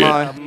Market.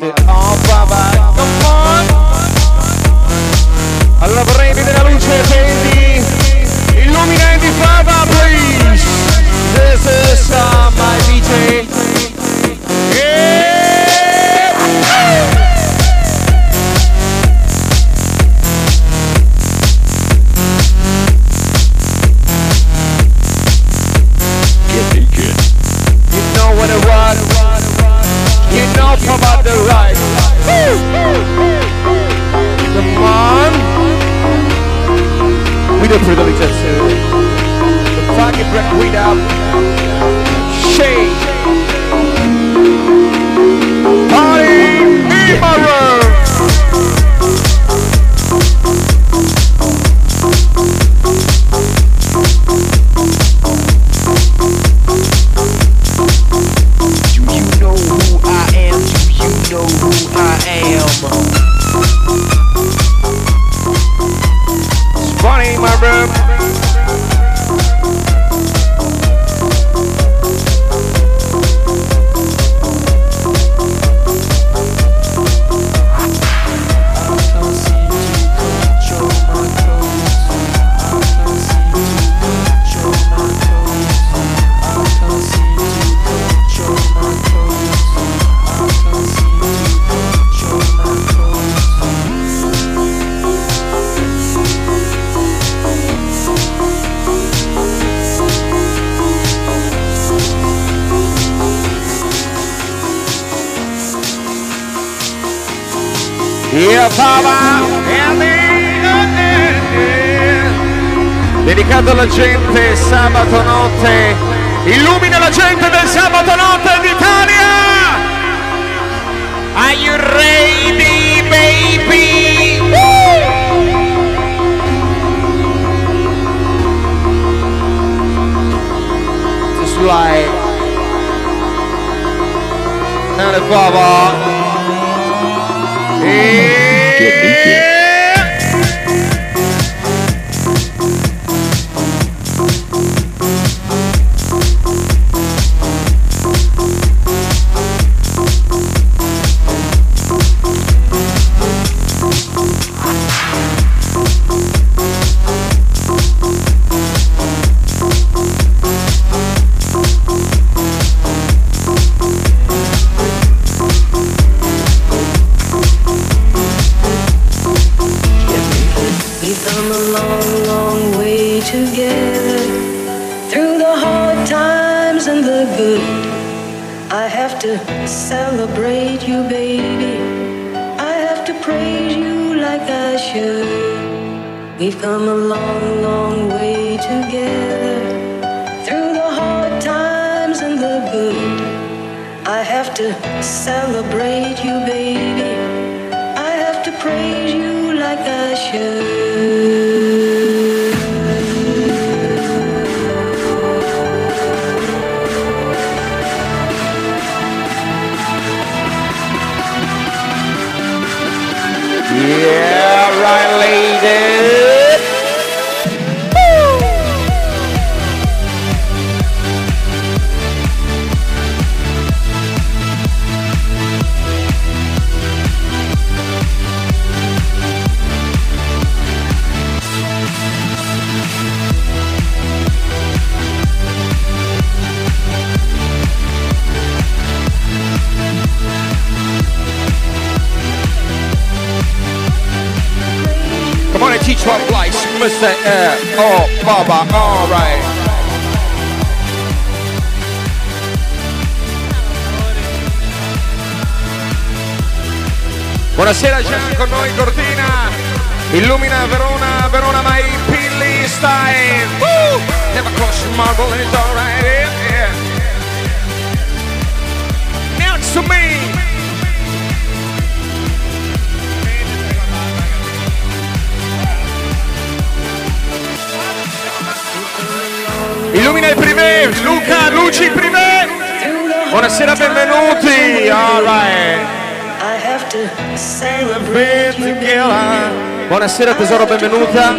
Buonasera tesoro, benvenuta.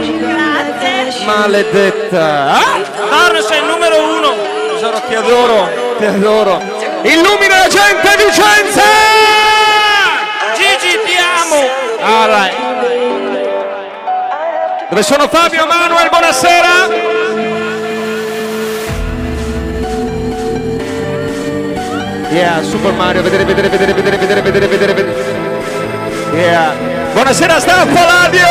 Maledetta. Ah, Darno sei il numero uno. tesoro, ti adoro, ti adoro. Illumina la gente, Vicenza! Gigi ti amo. All right. Dove sono Fabio Manuel? Buonasera. Yeah, Super Mario, vedere, vedere, vedere, vedere, vedere, vedere, vedere, vedere. Yeah. Buonasera Staff Palladio!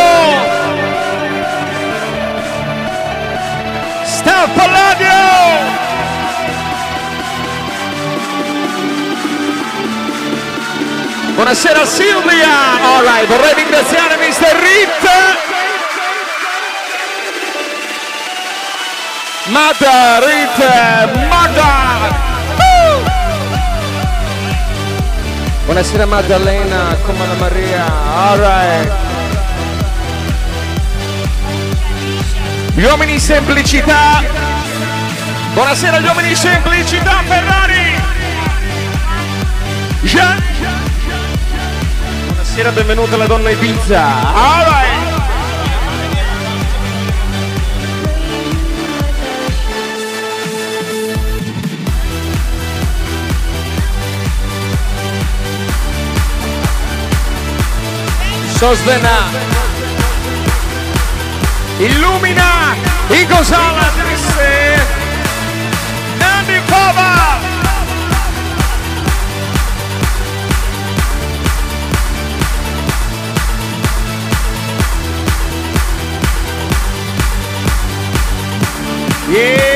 Staff Palladio! Buonasera Silvia! Alright, vorrei ringraziare Mr. Rit! Mada, Rit, Mada! Buonasera Maddalena, come Anna Maria, alright. Gli uomini semplicità. Buonasera gli uomini semplicità, Ferrari. Gian. Buonasera, benvenuta la donna Ibiza. Alright. sostena. Ilumina y gozala, dice Andy Pava. Yeah,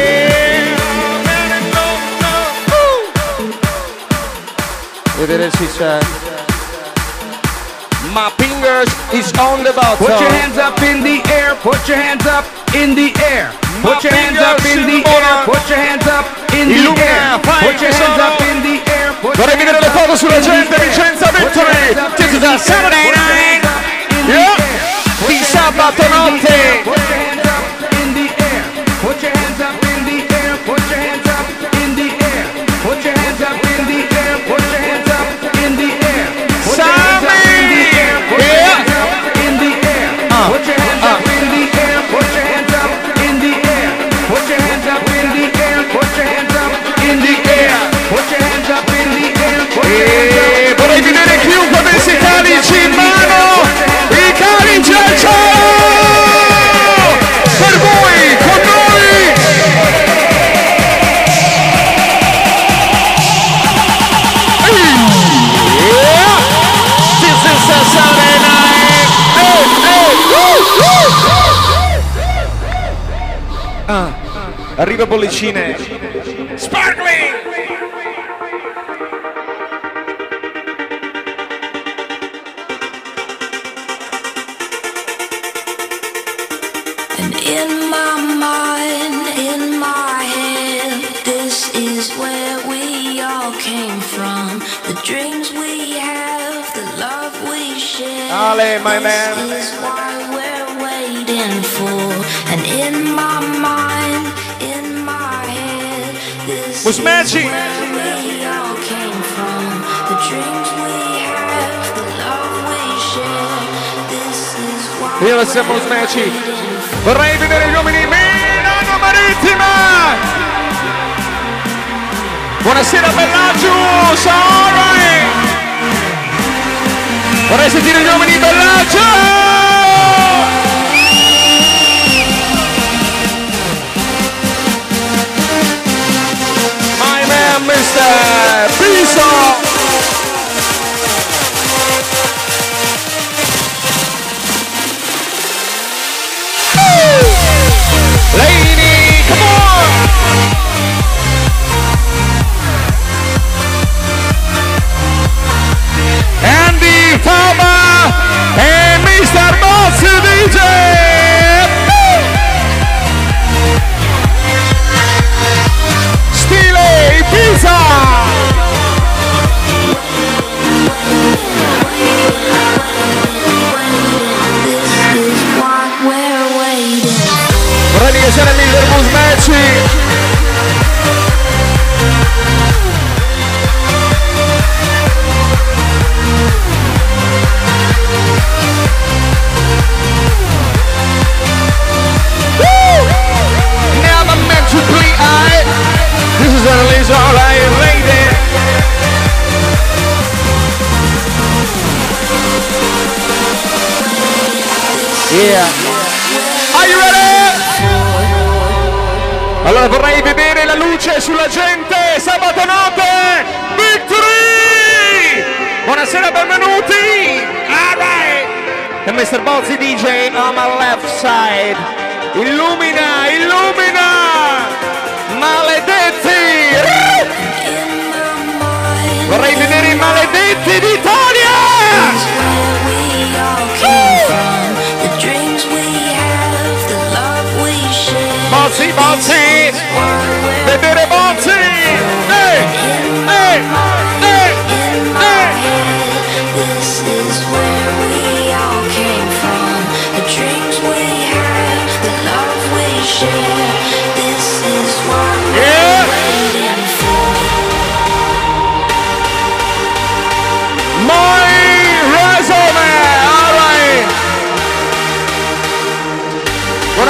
Fingers is on the bottom. Put your hands up in the air. Put your hands up in the air. Put your hands up in the air. Put your hands up in the air. Put your hands up in the air. Put Vorrei your vedere le hands foto up sulla in the gente, air. Vicenza Put your Victory. hands up This in is the a air. Saturday Put your night. hands up in the Yeah. air. Di sabato notte. medicine is why Io siamo for. Vorrei vedere gli uomini Milano Marittima! Buonasera Bellaggiù, sorry! Vorrei sentire gli uomini Bellaggiù! Yeah, peace out. Lady, come on! Andy Farmer and Mr. Mossy DJ! I. This is an release all lady. Yeah. Are you ready? Allora vorrei vedere la luce sulla gente sabato notte. Victory! Buonasera, benvenuti. All right. E Mr. Bozzi DJ on my left side. Illumina, illumina! Maledetti! Vorrei vedere i maledetti d'Italia! Bozzi, Bozzi! Vedere Bozzi! Ehi! Ehi!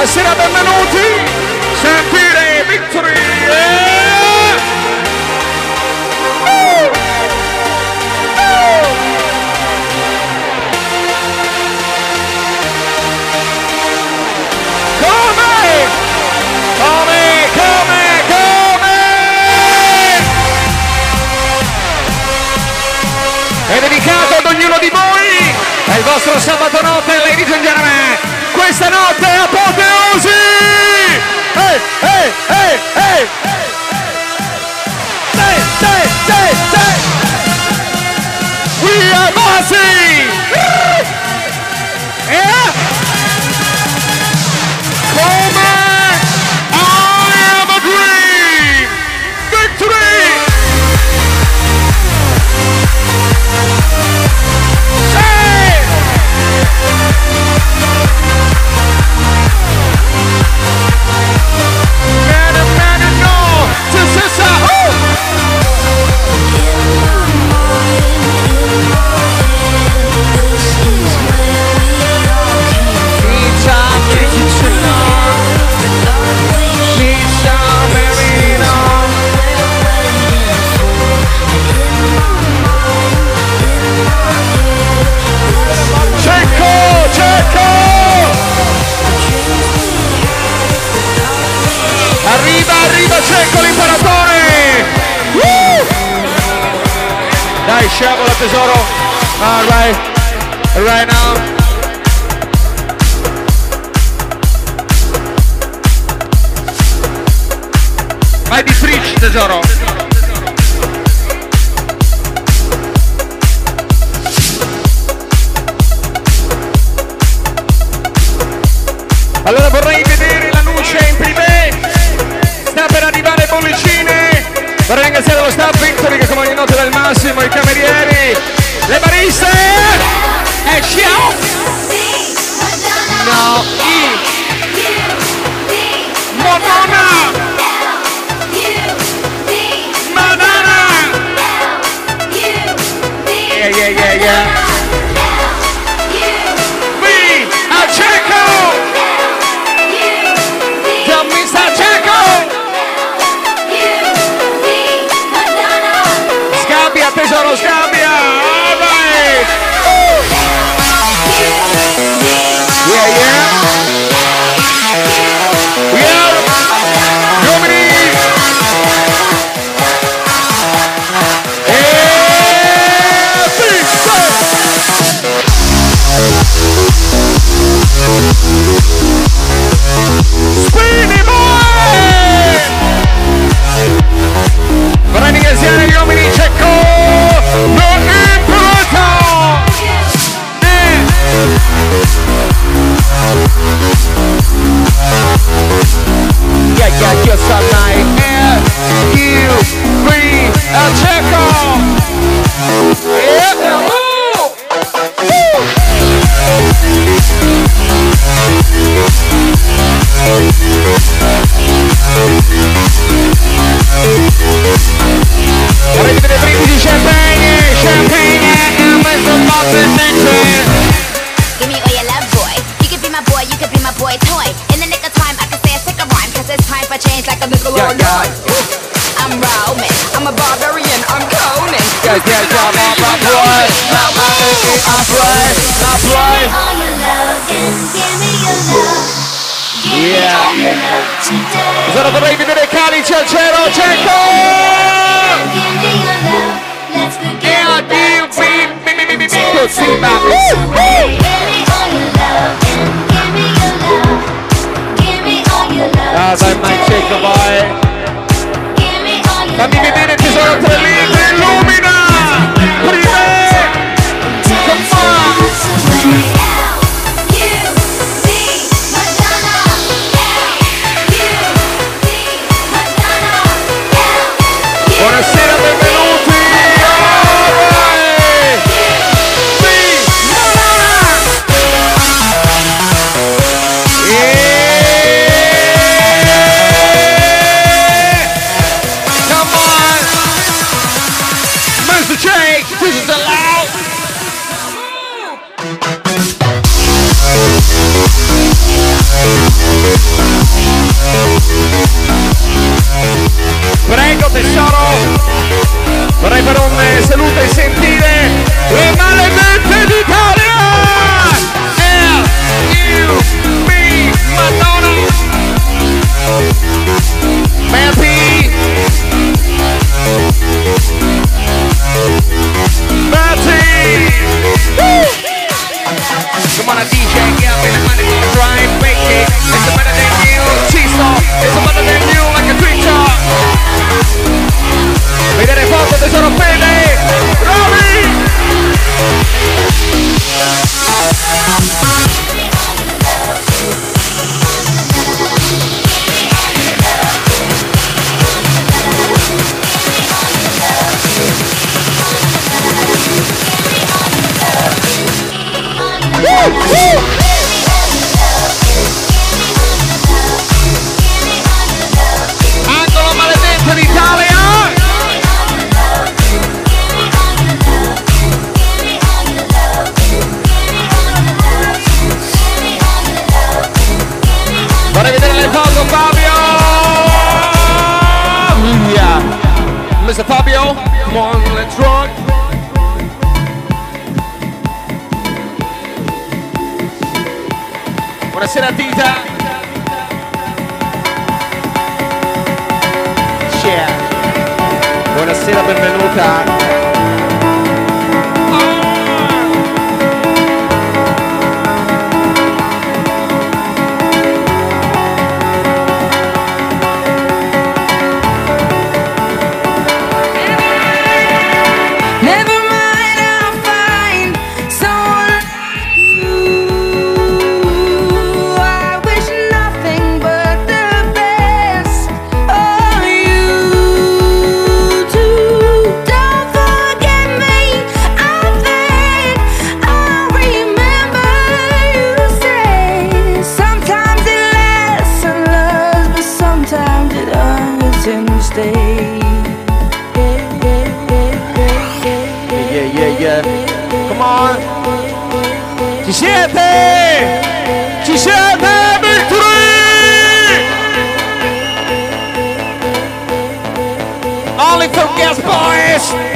Buonasera, benvenuti! Sentire Victory! Yeah! È dedicato ad ognuno di voi. È il vostro sabato notte, ladies and gentlemen. Questa notte è Rosie! Hey, hey, hey, hey! We are Marcy! Tesoro. Alright. Right now. Vai di fridge tesoro. Allora vorrei vedere la luce in privé. Sta per arrivare bollicine. Vorrei ringraziare lo staff Victory che come ogni notte del massimo, i camerieri, Everybody say and shout. Now eat. Madonna. Madonna. Yeah, yeah, yeah, yeah. jak piosenka and you free a check off. Yeah. Champagne, champagne, and questo è un po' yeah, yeah. I'm Roman, I'm a barbarian, I'm Conan. Yeah, yeah, yeah, my, my blood, my, my, my blood, my blood. All your love. And give me your love. Yeah. Sono tornati Yeah, deal, I might Boy. Come give me Buonasera Tita! Yeah. Buonasera, benvenuta! Yes, boys!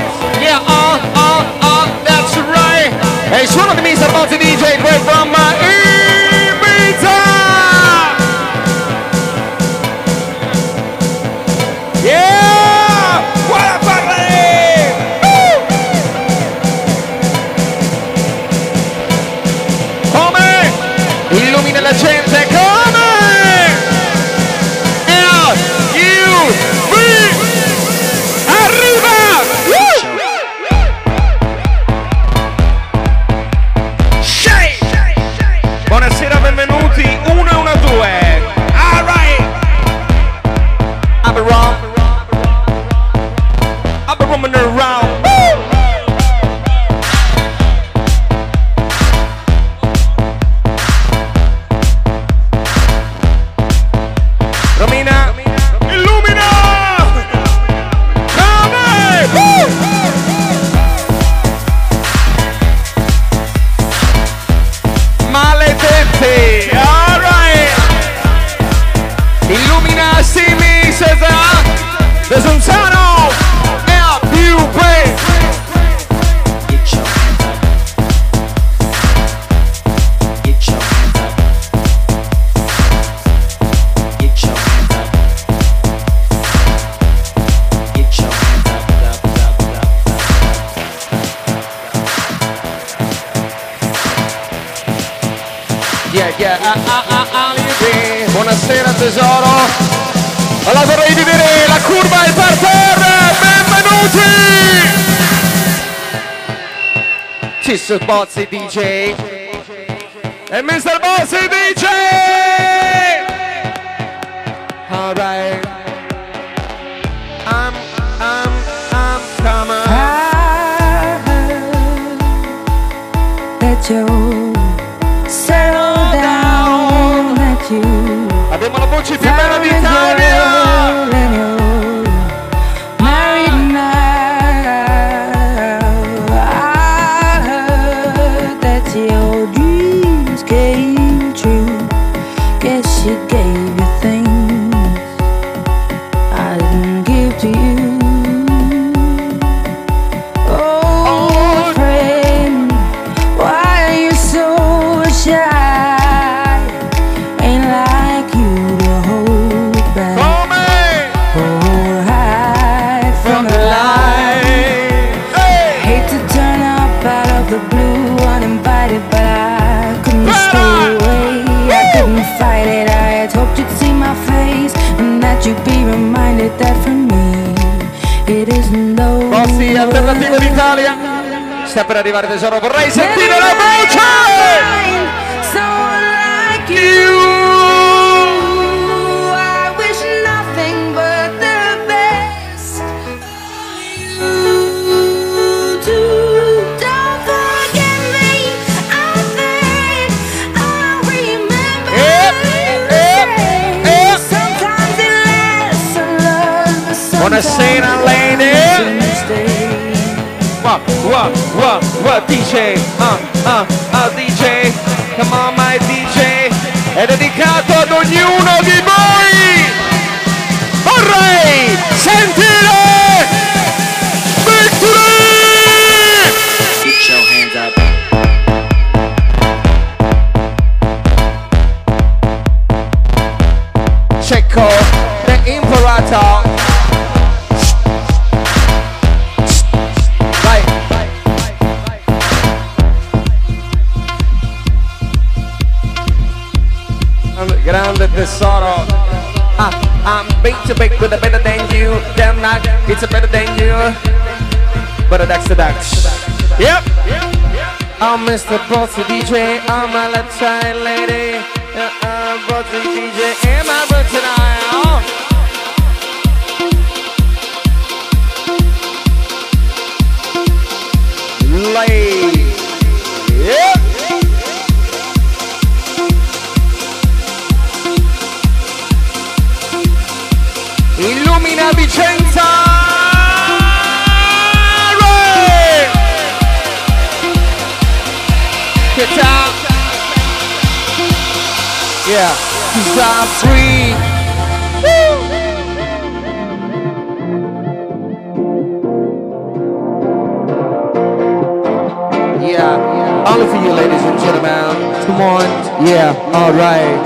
Mr. Bozzi DJ e Mr. Bozzi DJ alright I'm, abbiamo la voce più bella di sta per arrivare tesoro, vorrei sentire la voce! You. Eh, eh, eh, Buonasera lady! wah, wah, wah, DJ, ah, ah, ah, DJ, come on my DJ, è dedicato ad ognuno di voi! Vorrei sentire! It's a better than you, but a that's the dax. Yep. I'm Mr. Bossy DJ, I'm a left side lady. I'm Bossy DJ. Yeah, cause I'm free. Yeah, only for you, ladies and gentlemen. Come on. Yeah, alright.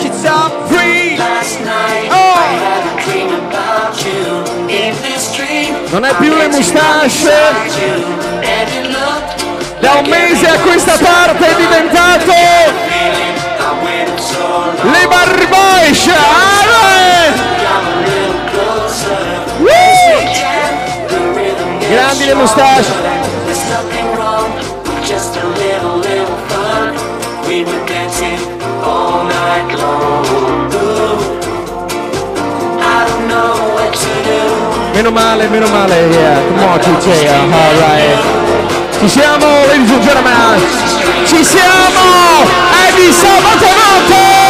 Cause I'm free. Last night, oh. I had a dream about you. In this dream, non è più le mustache. Da un mese a questa parte è diventato le Barbois grandi le mustache meno male meno male yeah. Come on TJ uh, alright ci siamo ladies and gentlemen. Ci siamo è di sabato notte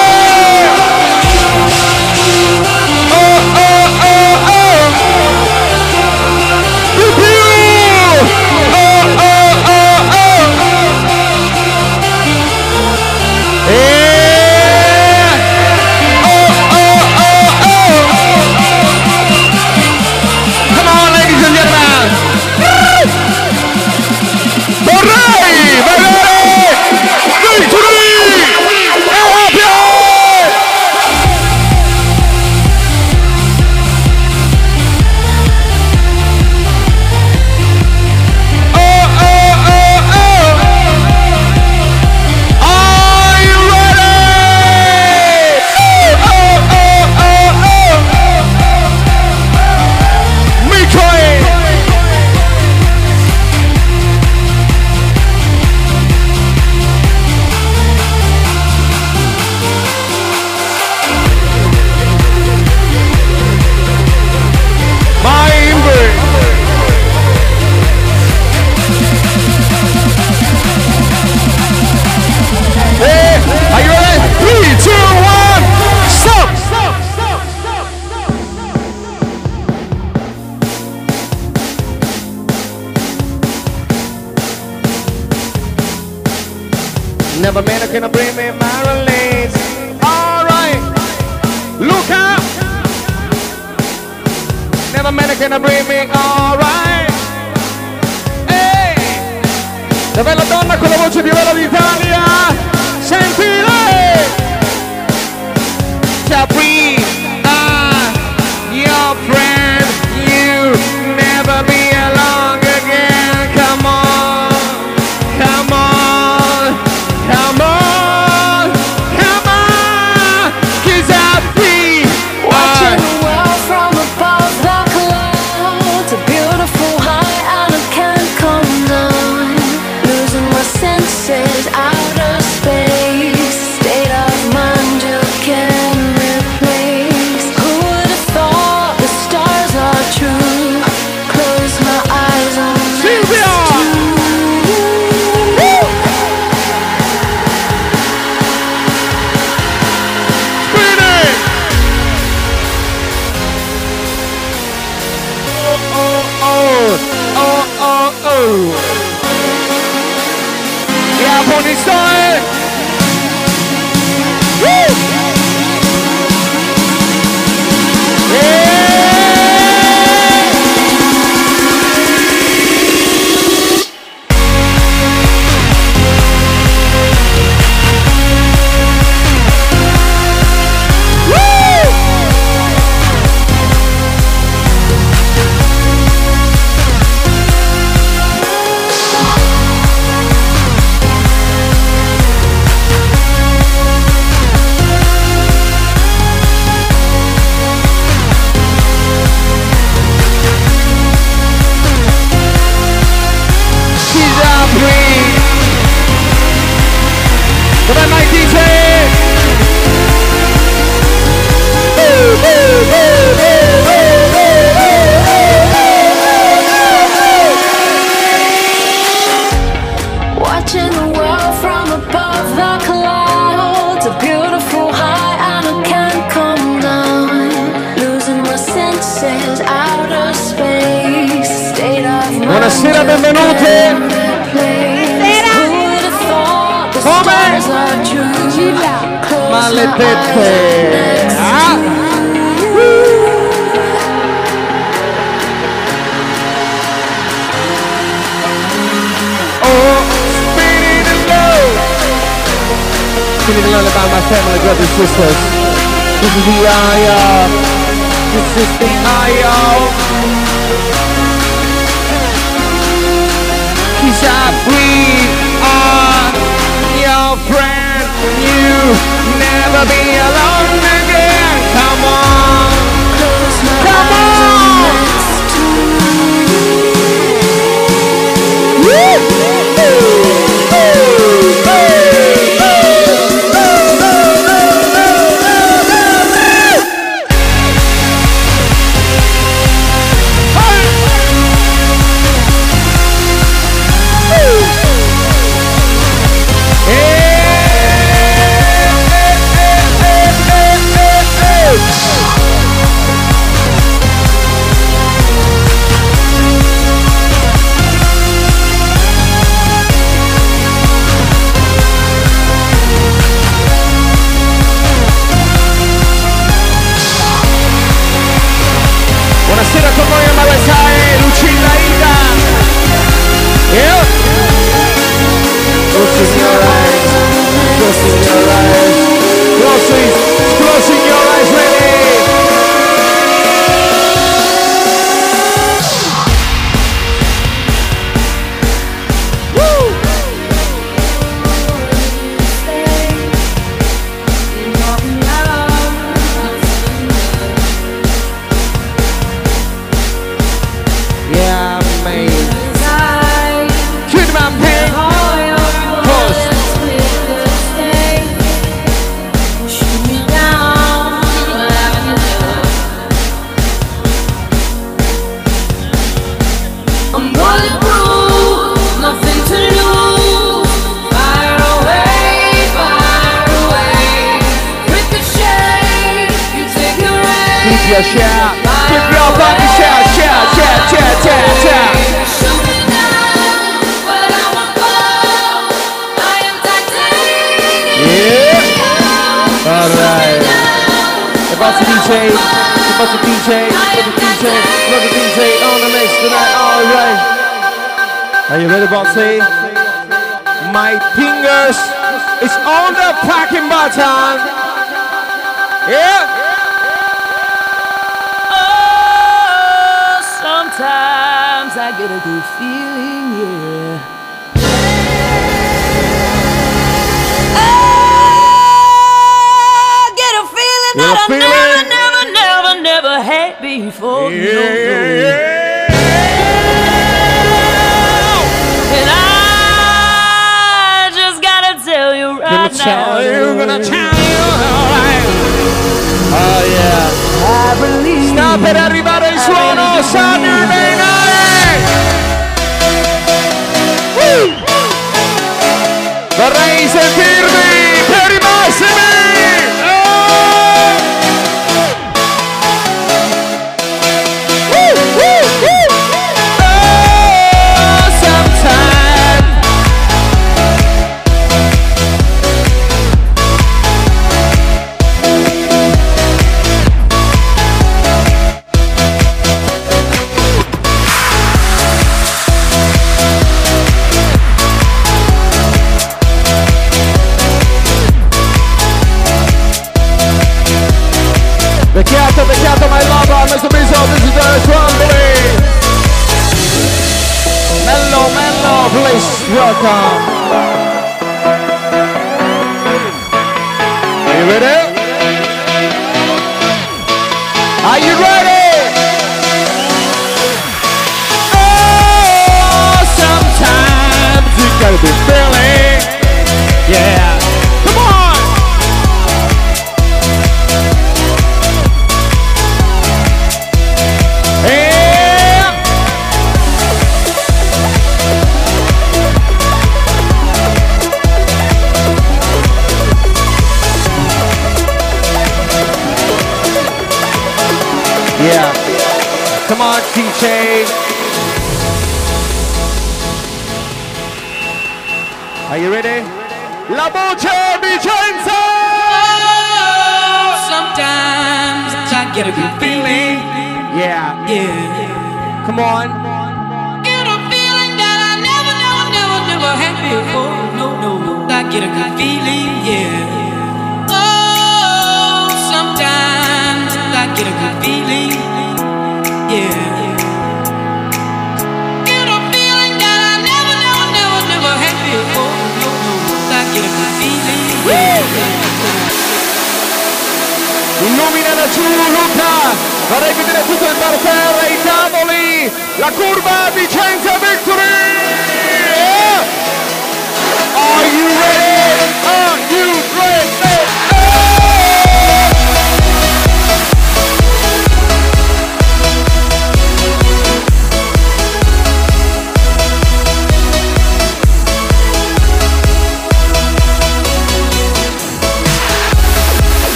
welcome.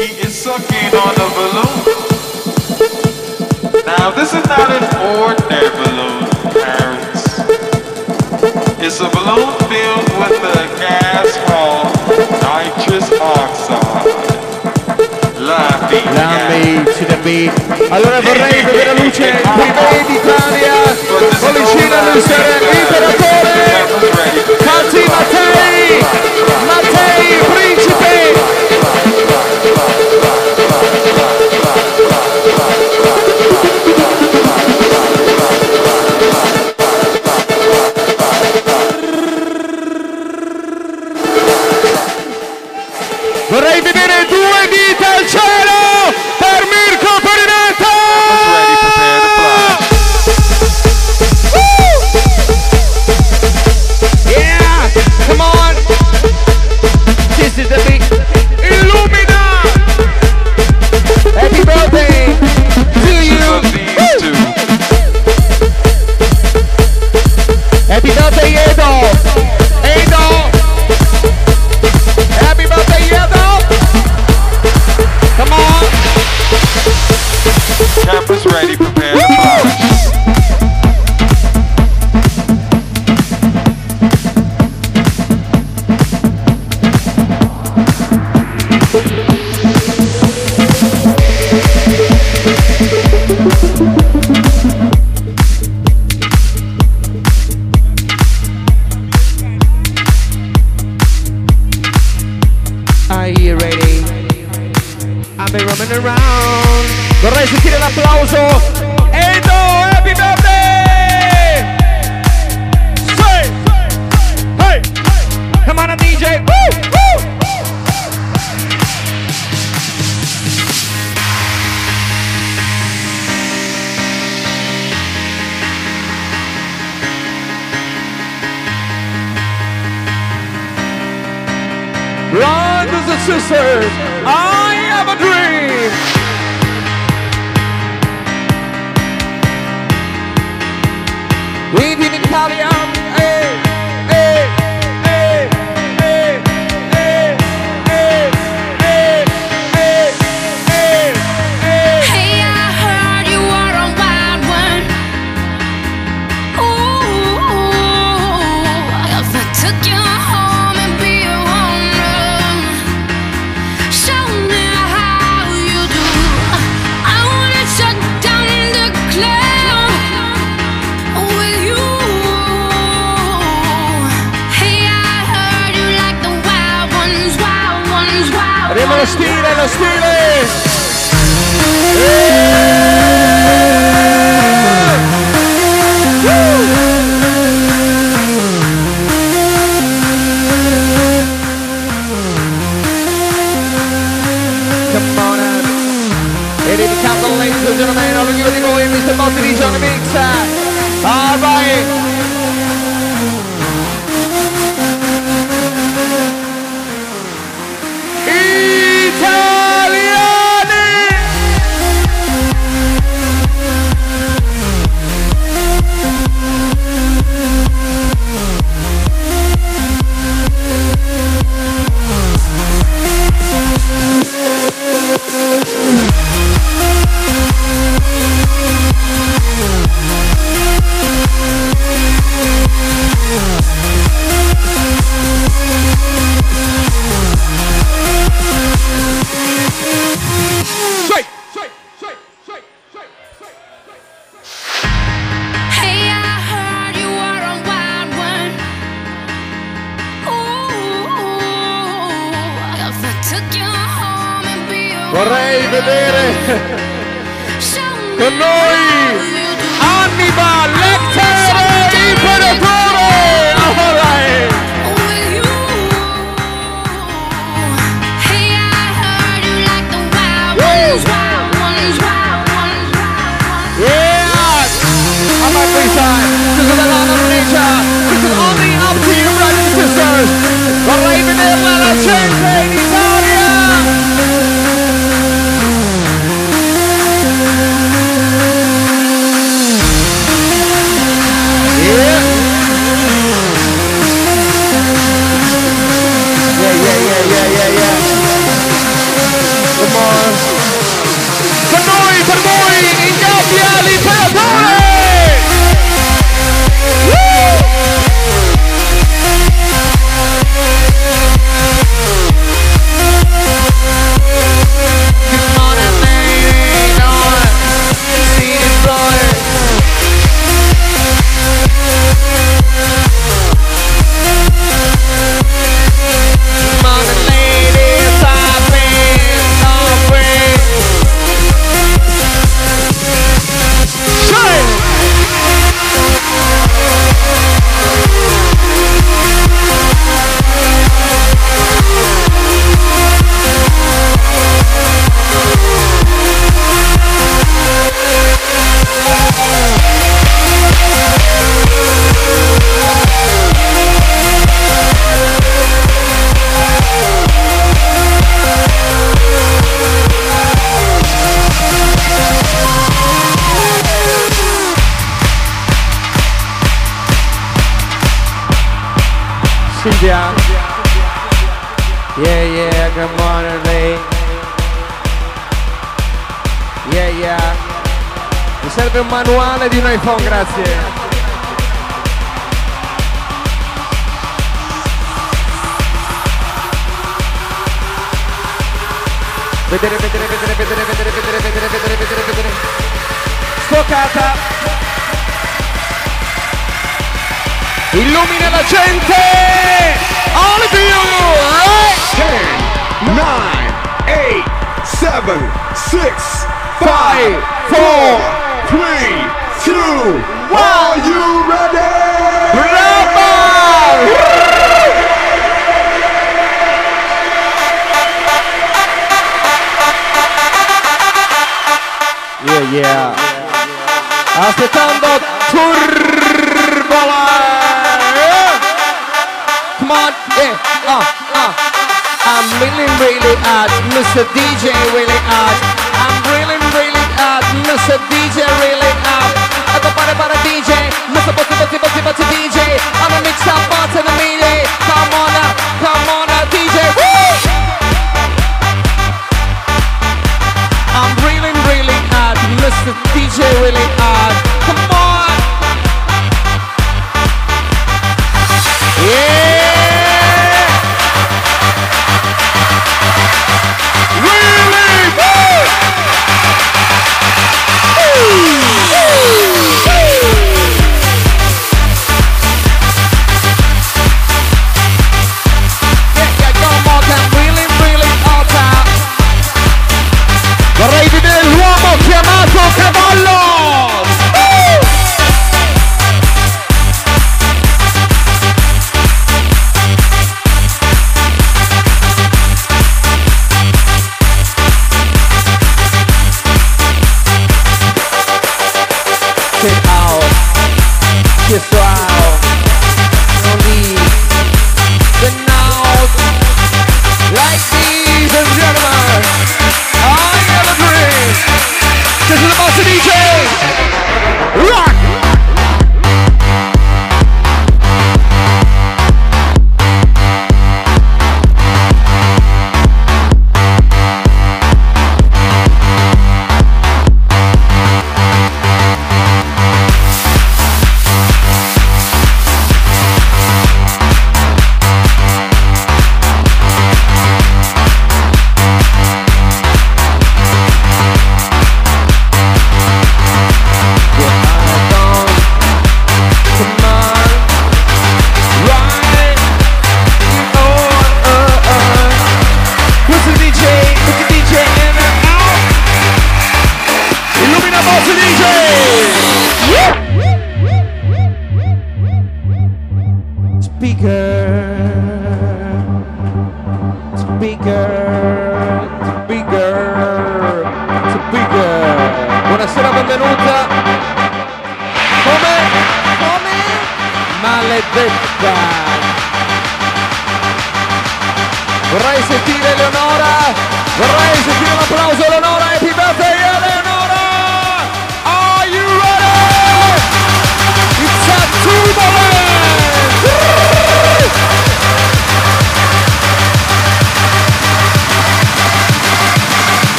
He is sucking on a balloon. Now this is not an ordinary balloon, parents. It's a balloon filled with a gas called nitrous oxide. La Lambi to the beat Allora vorrei vedere luce qui me d'Italia Policina Lucere, l'imperatore Cazzi Mattei. Mattei, principe.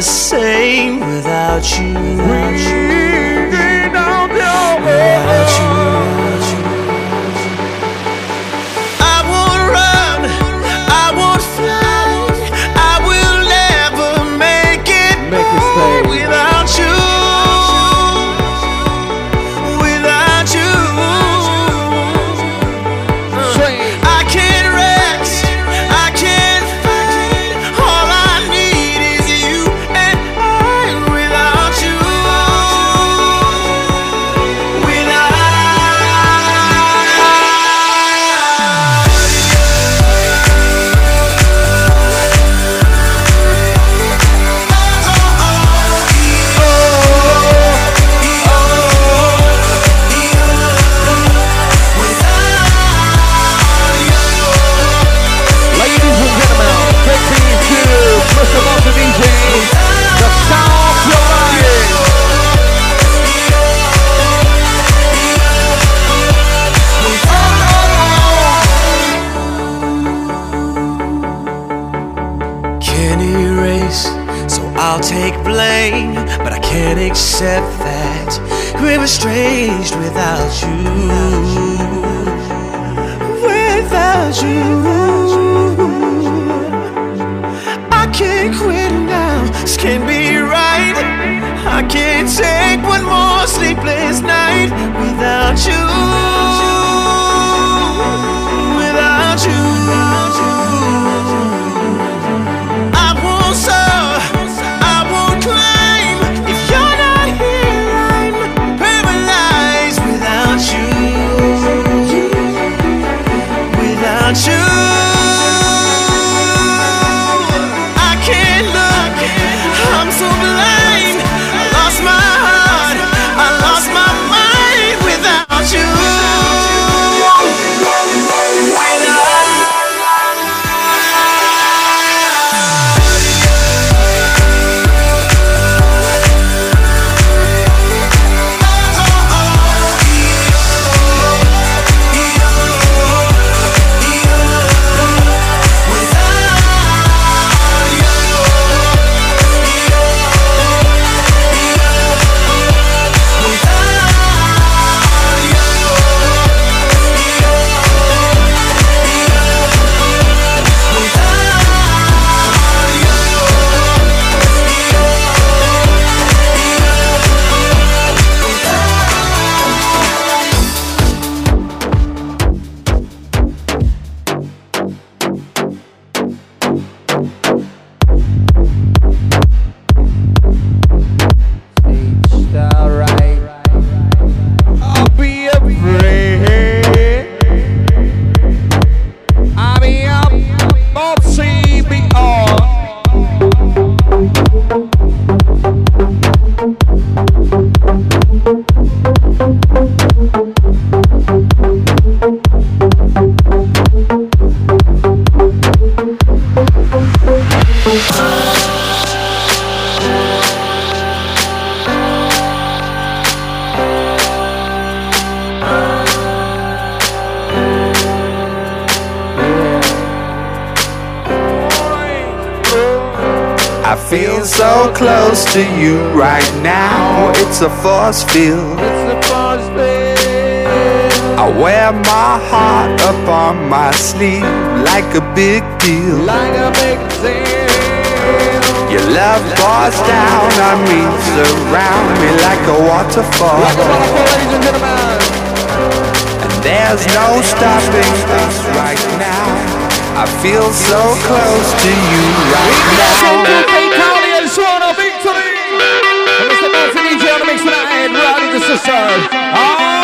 the same without you, without you, force field. I wear my heart up on my sleeve like a big deal. Like a big deal. Your love pours down on me, surround me like a waterfall. And there's no stopping us right now. I feel so close to you right now. necessary. Ah!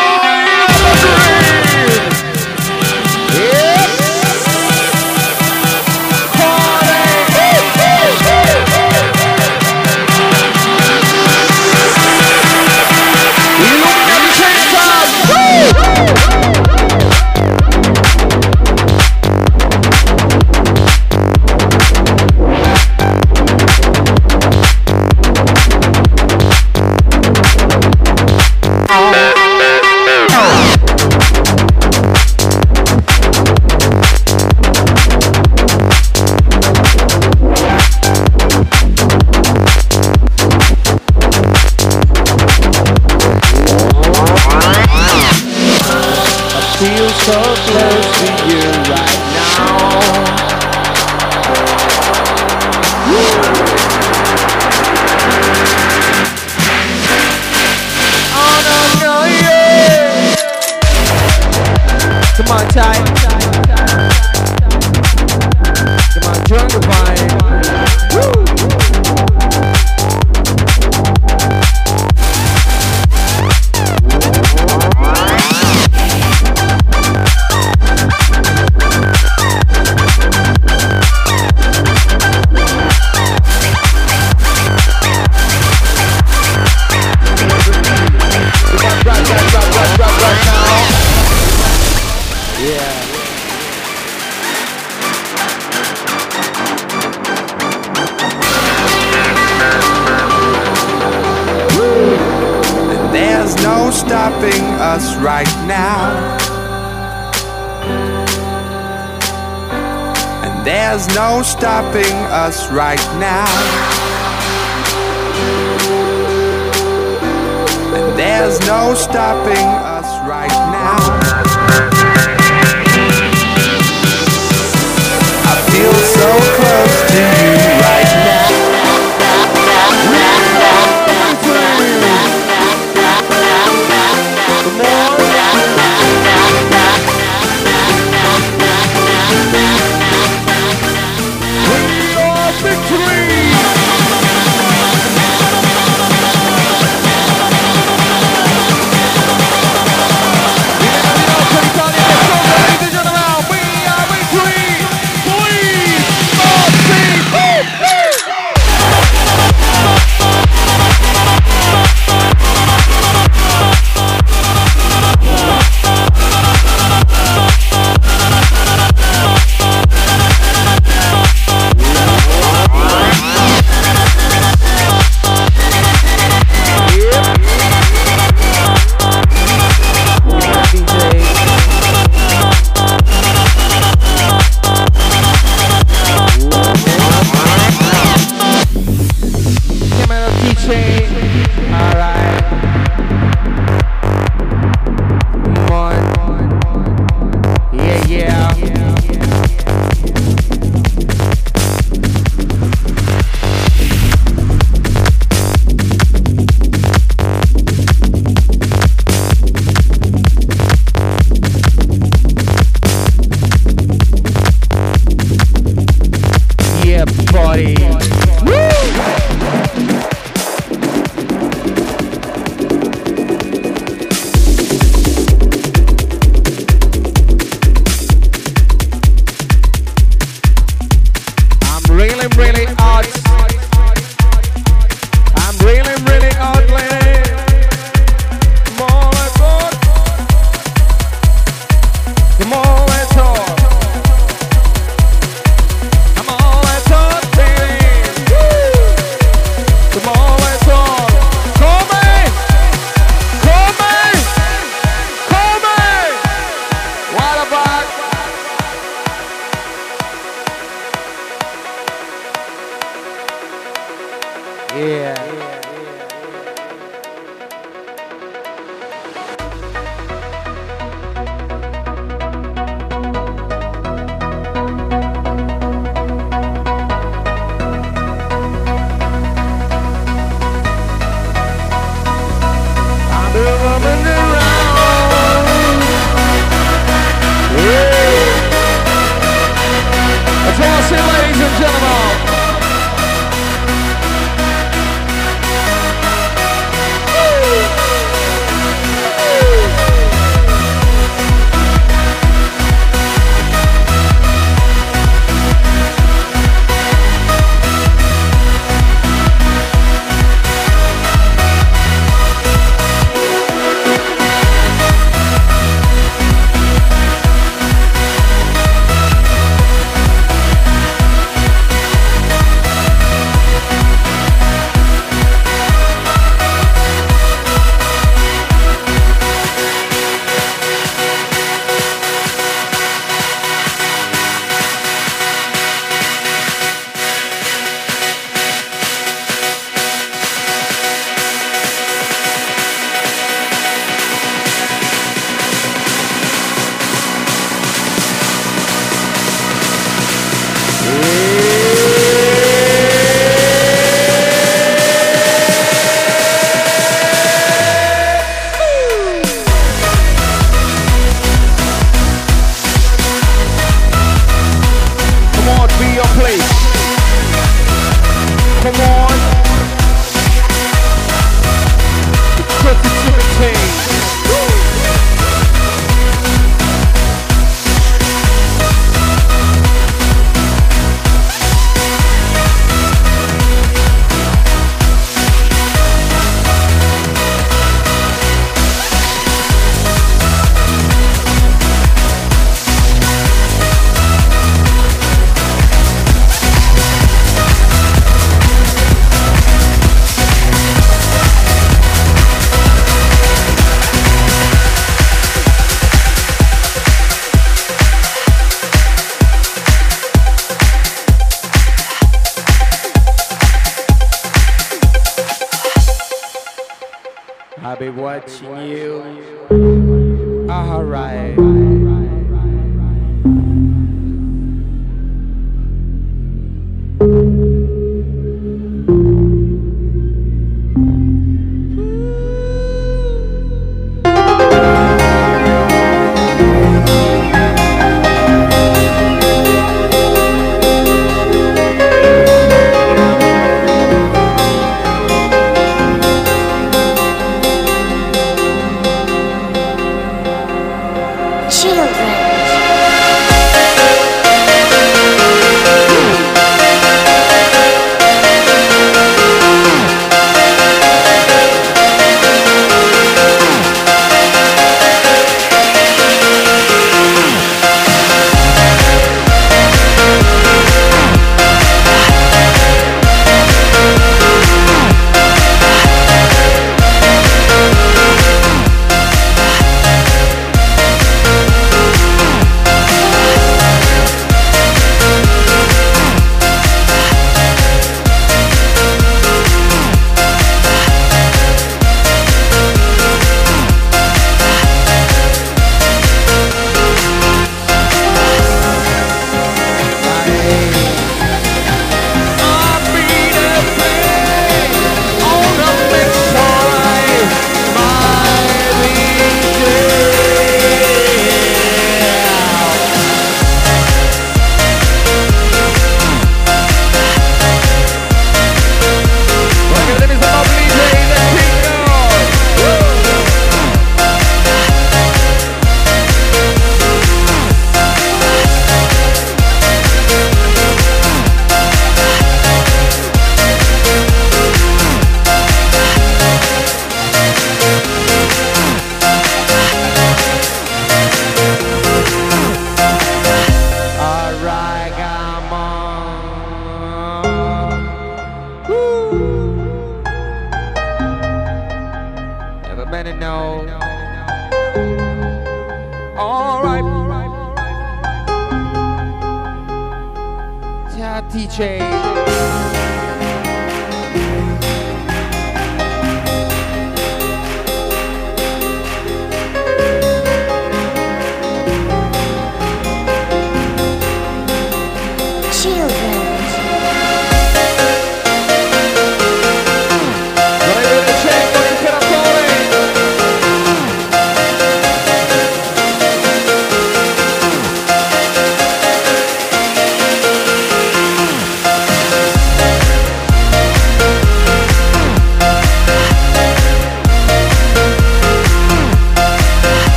Us right now. And there's no stopping